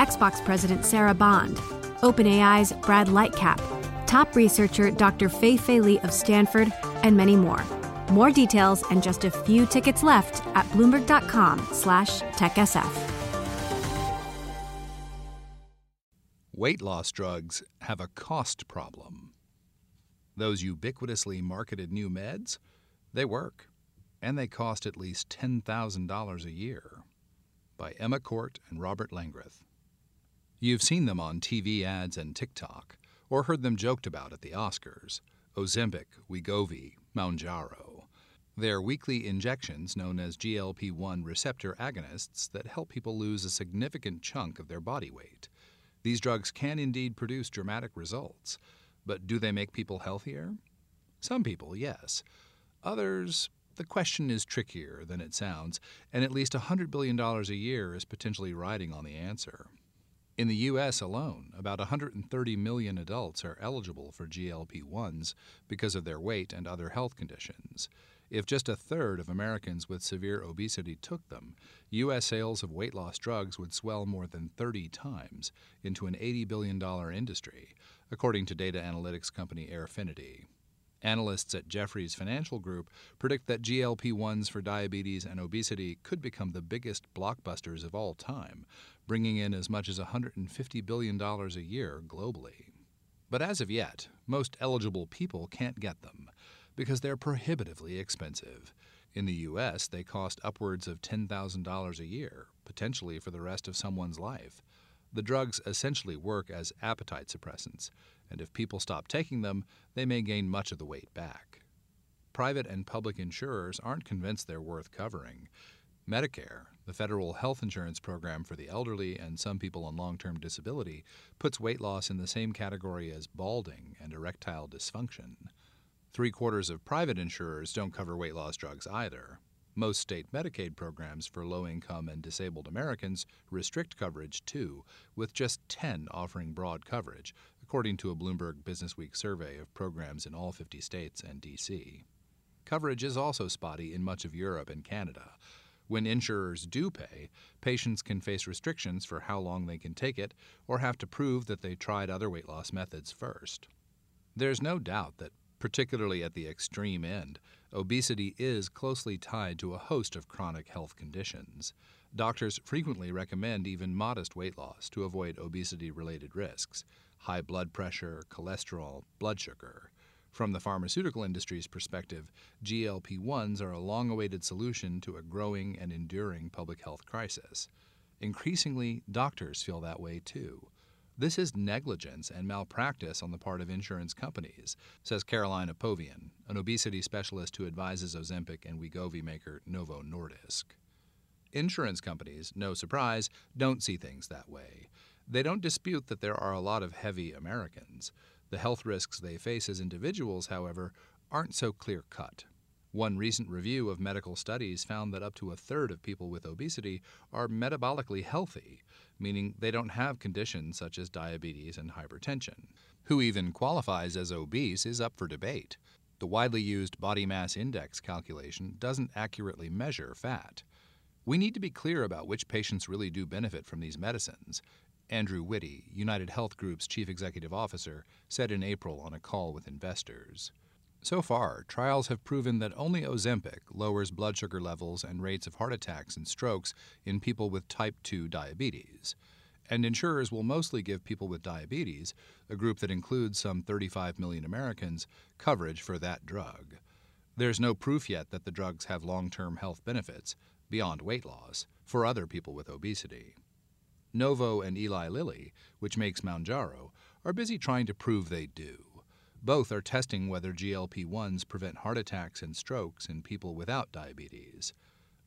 Xbox President Sarah Bond, OpenAI's Brad Lightcap, top researcher Dr. Fei Fei Li of Stanford, and many more. More details and just a few tickets left at bloomberg.com slash techsf. Weight loss drugs have a cost problem. Those ubiquitously marketed new meds, they work, and they cost at least $10,000 a year. By Emma Court and Robert Langreth. You've seen them on TV ads and TikTok, or heard them joked about at the Oscars Ozempic, Wegovy, Mounjaro. They're weekly injections known as GLP 1 receptor agonists that help people lose a significant chunk of their body weight. These drugs can indeed produce dramatic results, but do they make people healthier? Some people, yes. Others, the question is trickier than it sounds, and at least $100 billion a year is potentially riding on the answer. In the U.S. alone, about 130 million adults are eligible for GLP 1s because of their weight and other health conditions. If just a third of Americans with severe obesity took them, U.S. sales of weight loss drugs would swell more than 30 times into an $80 billion industry, according to data analytics company Airfinity. Analysts at Jefferies Financial Group predict that GLP 1s for diabetes and obesity could become the biggest blockbusters of all time, bringing in as much as $150 billion a year globally. But as of yet, most eligible people can't get them because they're prohibitively expensive. In the U.S., they cost upwards of $10,000 a year, potentially for the rest of someone's life. The drugs essentially work as appetite suppressants, and if people stop taking them, they may gain much of the weight back. Private and public insurers aren't convinced they're worth covering. Medicare, the federal health insurance program for the elderly and some people on long term disability, puts weight loss in the same category as balding and erectile dysfunction. Three quarters of private insurers don't cover weight loss drugs either. Most state Medicaid programs for low income and disabled Americans restrict coverage too, with just 10 offering broad coverage, according to a Bloomberg Businessweek survey of programs in all 50 states and D.C. Coverage is also spotty in much of Europe and Canada. When insurers do pay, patients can face restrictions for how long they can take it or have to prove that they tried other weight loss methods first. There's no doubt that particularly at the extreme end, obesity is closely tied to a host of chronic health conditions. Doctors frequently recommend even modest weight loss to avoid obesity related risks high blood pressure, cholesterol, blood sugar. From the pharmaceutical industry's perspective, GLP 1s are a long awaited solution to a growing and enduring public health crisis. Increasingly, doctors feel that way too. This is negligence and malpractice on the part of insurance companies, says Caroline Apovian, an obesity specialist who advises Ozempic and Wegovy maker Novo Nordisk. Insurance companies, no surprise, don't see things that way. They don't dispute that there are a lot of heavy Americans. The health risks they face as individuals, however, aren't so clear cut. One recent review of medical studies found that up to a third of people with obesity are metabolically healthy, meaning they don't have conditions such as diabetes and hypertension. Who even qualifies as obese is up for debate. The widely used body mass index calculation doesn't accurately measure fat. We need to be clear about which patients really do benefit from these medicines. Andrew Witty, United Health Group's chief executive officer, said in April on a call with investors. So far, trials have proven that only Ozempic lowers blood sugar levels and rates of heart attacks and strokes in people with type 2 diabetes. And insurers will mostly give people with diabetes, a group that includes some 35 million Americans, coverage for that drug. There's no proof yet that the drugs have long term health benefits, beyond weight loss, for other people with obesity. Novo and Eli Lilly, which makes Mounjaro, are busy trying to prove they do. Both are testing whether GLP 1s prevent heart attacks and strokes in people without diabetes.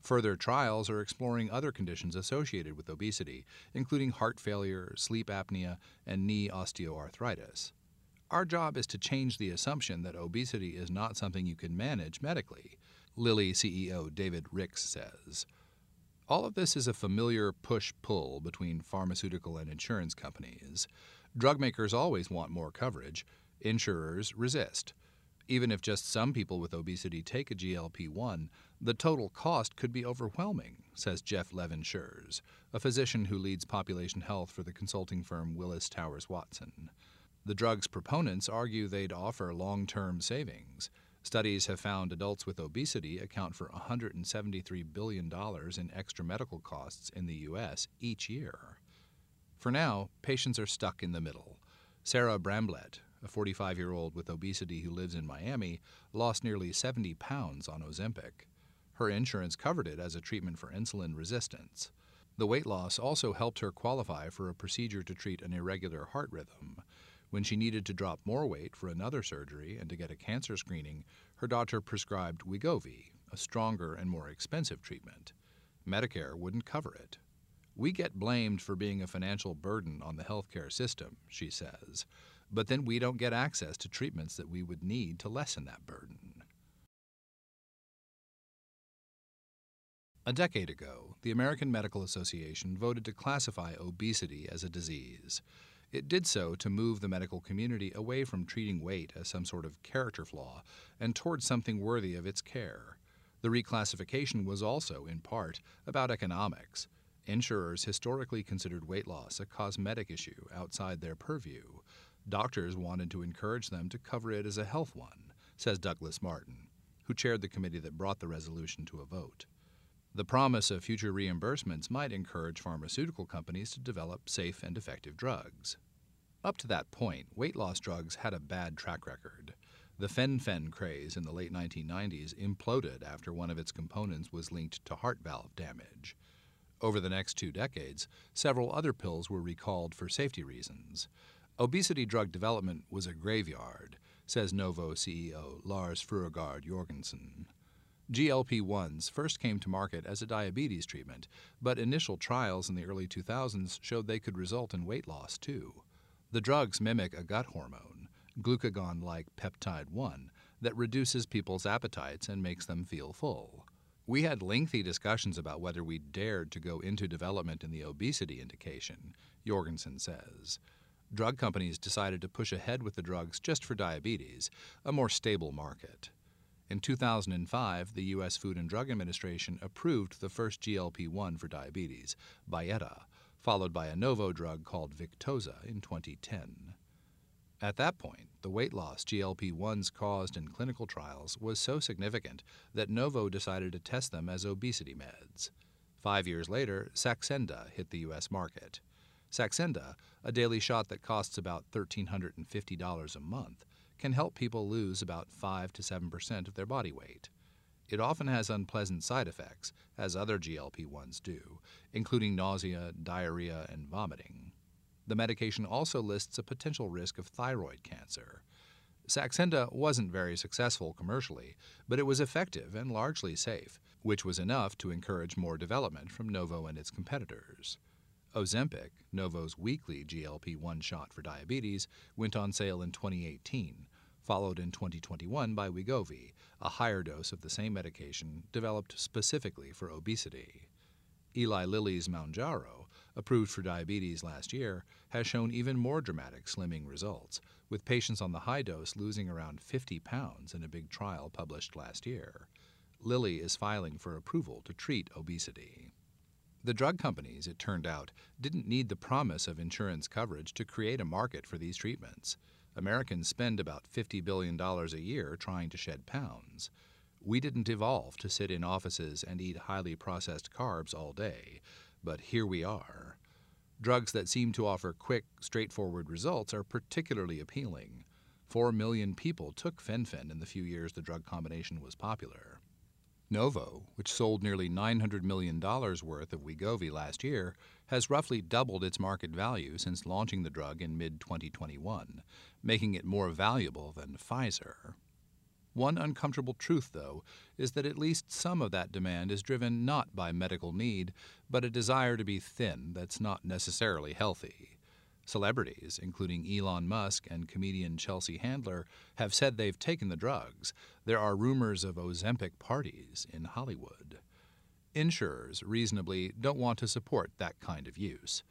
Further trials are exploring other conditions associated with obesity, including heart failure, sleep apnea, and knee osteoarthritis. Our job is to change the assumption that obesity is not something you can manage medically, Lilly CEO David Ricks says. All of this is a familiar push pull between pharmaceutical and insurance companies. Drug makers always want more coverage, insurers resist. Even if just some people with obesity take a GLP 1, the total cost could be overwhelming, says Jeff Levin a physician who leads population health for the consulting firm Willis Towers Watson. The drug's proponents argue they'd offer long term savings. Studies have found adults with obesity account for $173 billion in extra medical costs in the U.S. each year. For now, patients are stuck in the middle. Sarah Bramblett, a 45 year old with obesity who lives in Miami, lost nearly 70 pounds on Ozempic. Her insurance covered it as a treatment for insulin resistance. The weight loss also helped her qualify for a procedure to treat an irregular heart rhythm. When she needed to drop more weight for another surgery and to get a cancer screening, her doctor prescribed Wegovy, a stronger and more expensive treatment. Medicare wouldn't cover it. We get blamed for being a financial burden on the healthcare system, she says but then we don't get access to treatments that we would need to lessen that burden. A decade ago, the American Medical Association voted to classify obesity as a disease. It did so to move the medical community away from treating weight as some sort of character flaw and towards something worthy of its care. The reclassification was also, in part, about economics. Insurers historically considered weight loss a cosmetic issue outside their purview. Doctors wanted to encourage them to cover it as a health one, says Douglas Martin, who chaired the committee that brought the resolution to a vote. The promise of future reimbursements might encourage pharmaceutical companies to develop safe and effective drugs. Up to that point, weight loss drugs had a bad track record. The fen-phen craze in the late 1990s imploded after one of its components was linked to heart valve damage. Over the next two decades, several other pills were recalled for safety reasons. Obesity drug development was a graveyard, says Novo CEO Lars Fruergaard Jorgensen. GLP 1s first came to market as a diabetes treatment, but initial trials in the early 2000s showed they could result in weight loss too. The drugs mimic a gut hormone, glucagon like peptide 1, that reduces people's appetites and makes them feel full. We had lengthy discussions about whether we dared to go into development in the obesity indication, Jorgensen says drug companies decided to push ahead with the drugs just for diabetes, a more stable market. In 2005, the U.S. Food and Drug Administration approved the first GLP 1 for diabetes, Byetta, followed by a Novo drug called Victoza in 2010. At that point, the weight loss GLP 1s caused in clinical trials was so significant that Novo decided to test them as obesity meds. Five years later, Saxenda hit the U.S. market. Saxenda, a daily shot that costs about $1,350 a month, can help people lose about 5 to 7% of their body weight. It often has unpleasant side effects, as other GLP 1s do, including nausea, diarrhea, and vomiting. The medication also lists a potential risk of thyroid cancer. Saxenda wasn't very successful commercially, but it was effective and largely safe, which was enough to encourage more development from Novo and its competitors. Ozempic, Novo's weekly GLP 1 shot for diabetes, went on sale in 2018, followed in 2021 by Wegovy, a higher dose of the same medication developed specifically for obesity. Eli Lilly's Mounjaro, approved for diabetes last year, has shown even more dramatic slimming results, with patients on the high dose losing around 50 pounds in a big trial published last year. Lilly is filing for approval to treat obesity. The drug companies, it turned out, didn't need the promise of insurance coverage to create a market for these treatments. Americans spend about $50 billion a year trying to shed pounds. We didn't evolve to sit in offices and eat highly processed carbs all day, but here we are. Drugs that seem to offer quick, straightforward results are particularly appealing. Four million people took fen-phen in the few years the drug combination was popular. Novo, which sold nearly $900 million worth of Wegovy last year, has roughly doubled its market value since launching the drug in mid 2021, making it more valuable than Pfizer. One uncomfortable truth, though, is that at least some of that demand is driven not by medical need, but a desire to be thin that's not necessarily healthy. Celebrities, including Elon Musk and comedian Chelsea Handler, have said they've taken the drugs. There are rumors of Ozempic parties in Hollywood. Insurers, reasonably, don't want to support that kind of use.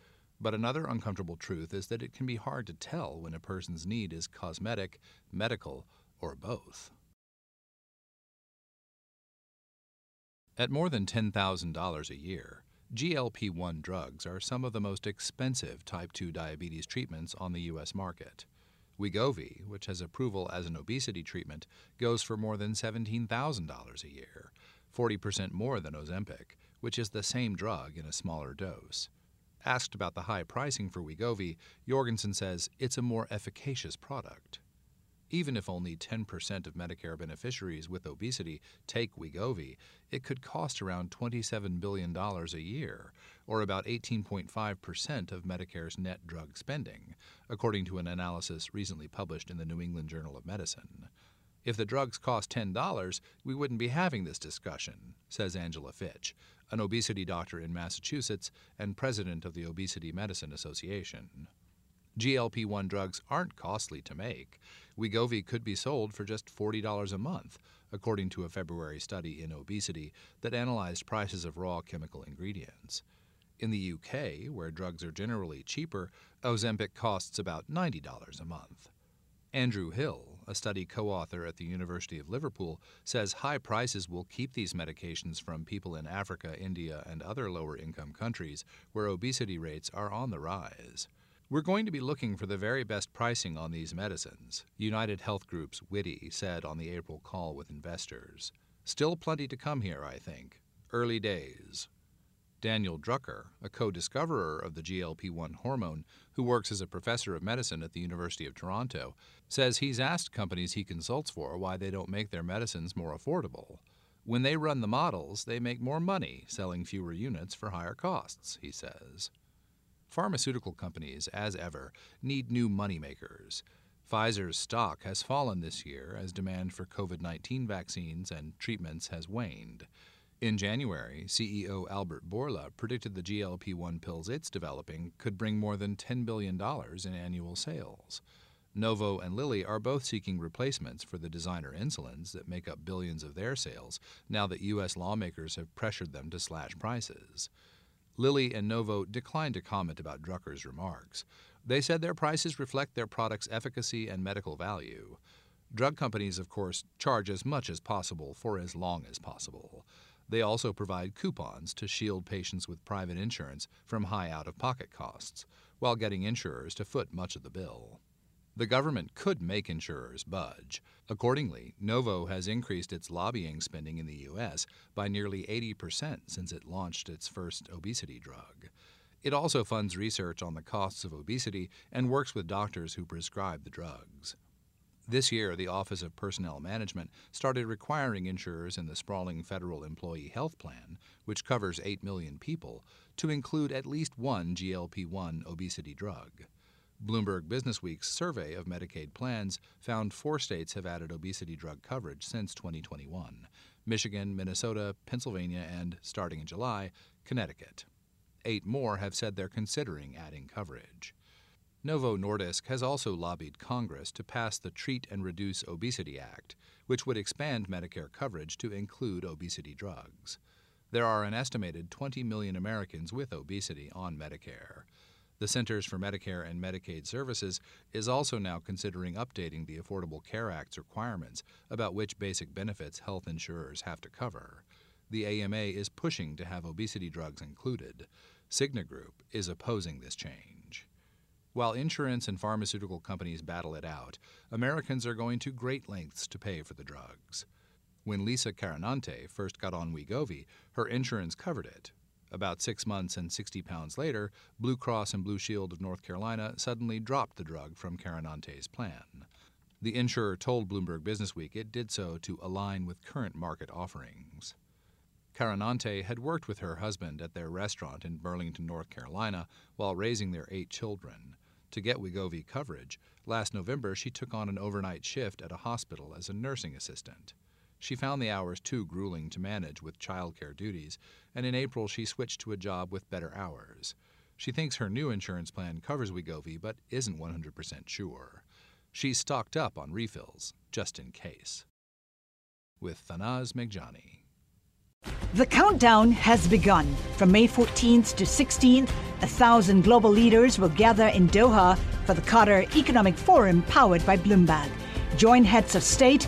But another uncomfortable truth is that it can be hard to tell when a person's need is cosmetic, medical, or both. At more than $10,000 a year, GLP 1 drugs are some of the most expensive type 2 diabetes treatments on the U.S. market. Wegovy, which has approval as an obesity treatment, goes for more than $17,000 a year, 40% more than Ozempic, which is the same drug in a smaller dose. Asked about the high pricing for Wegovy, Jorgensen says it's a more efficacious product. Even if only 10% of Medicare beneficiaries with obesity take Wegovy, it could cost around $27 billion a year, or about 18.5% of Medicare's net drug spending, according to an analysis recently published in the New England Journal of Medicine. If the drugs cost $10, we wouldn't be having this discussion, says Angela Fitch, an obesity doctor in Massachusetts and president of the Obesity Medicine Association. GLP 1 drugs aren't costly to make. Wegovy could be sold for just $40 a month, according to a February study in obesity that analyzed prices of raw chemical ingredients. In the UK, where drugs are generally cheaper, Ozempic costs about $90 a month. Andrew Hill, a study co author at the University of Liverpool, says high prices will keep these medications from people in Africa, India, and other lower income countries where obesity rates are on the rise. We're going to be looking for the very best pricing on these medicines, United Health Group's Witty said on the April call with investors. Still plenty to come here, I think. Early days. Daniel Drucker, a co discoverer of the GLP 1 hormone, who works as a professor of medicine at the University of Toronto, says he's asked companies he consults for why they don't make their medicines more affordable. When they run the models, they make more money selling fewer units for higher costs, he says. Pharmaceutical companies, as ever, need new moneymakers. Pfizer's stock has fallen this year as demand for COVID 19 vaccines and treatments has waned. In January, CEO Albert Bourla predicted the GLP 1 pills it's developing could bring more than $10 billion in annual sales. Novo and Lilly are both seeking replacements for the designer insulins that make up billions of their sales now that U.S. lawmakers have pressured them to slash prices. Lilly and Novo declined to comment about Drucker's remarks. They said their prices reflect their product's efficacy and medical value. Drug companies, of course, charge as much as possible for as long as possible. They also provide coupons to shield patients with private insurance from high out of pocket costs, while getting insurers to foot much of the bill. The government could make insurers budge. Accordingly, Novo has increased its lobbying spending in the U.S. by nearly 80% since it launched its first obesity drug. It also funds research on the costs of obesity and works with doctors who prescribe the drugs. This year, the Office of Personnel Management started requiring insurers in the sprawling federal employee health plan, which covers 8 million people, to include at least one GLP 1 obesity drug. Bloomberg Businessweek's survey of Medicaid plans found four states have added obesity drug coverage since 2021 Michigan, Minnesota, Pennsylvania, and, starting in July, Connecticut. Eight more have said they're considering adding coverage. Novo Nordisk has also lobbied Congress to pass the Treat and Reduce Obesity Act, which would expand Medicare coverage to include obesity drugs. There are an estimated 20 million Americans with obesity on Medicare. The Centers for Medicare and Medicaid Services is also now considering updating the Affordable Care Act's requirements about which basic benefits health insurers have to cover. The AMA is pushing to have obesity drugs included. Cigna Group is opposing this change. While insurance and pharmaceutical companies battle it out, Americans are going to great lengths to pay for the drugs. When Lisa Carinante first got on Wegovy, her insurance covered it, about six months and 60 pounds later, Blue Cross and Blue Shield of North Carolina suddenly dropped the drug from Carinante's plan. The insurer told Bloomberg Businessweek it did so to align with current market offerings. Carinante had worked with her husband at their restaurant in Burlington, North Carolina, while raising their eight children. To get Wegovy coverage, last November she took on an overnight shift at a hospital as a nursing assistant. She found the hours too grueling to manage with childcare duties, and in April she switched to a job with better hours. She thinks her new insurance plan covers Wegovy but isn't 100% sure. She's stocked up on refills, just in case. With Tanaz Meghjani. The countdown has begun. From May 14th to 16th, a thousand global leaders will gather in Doha for the Qatar Economic Forum powered by Bloomberg. Join heads of state,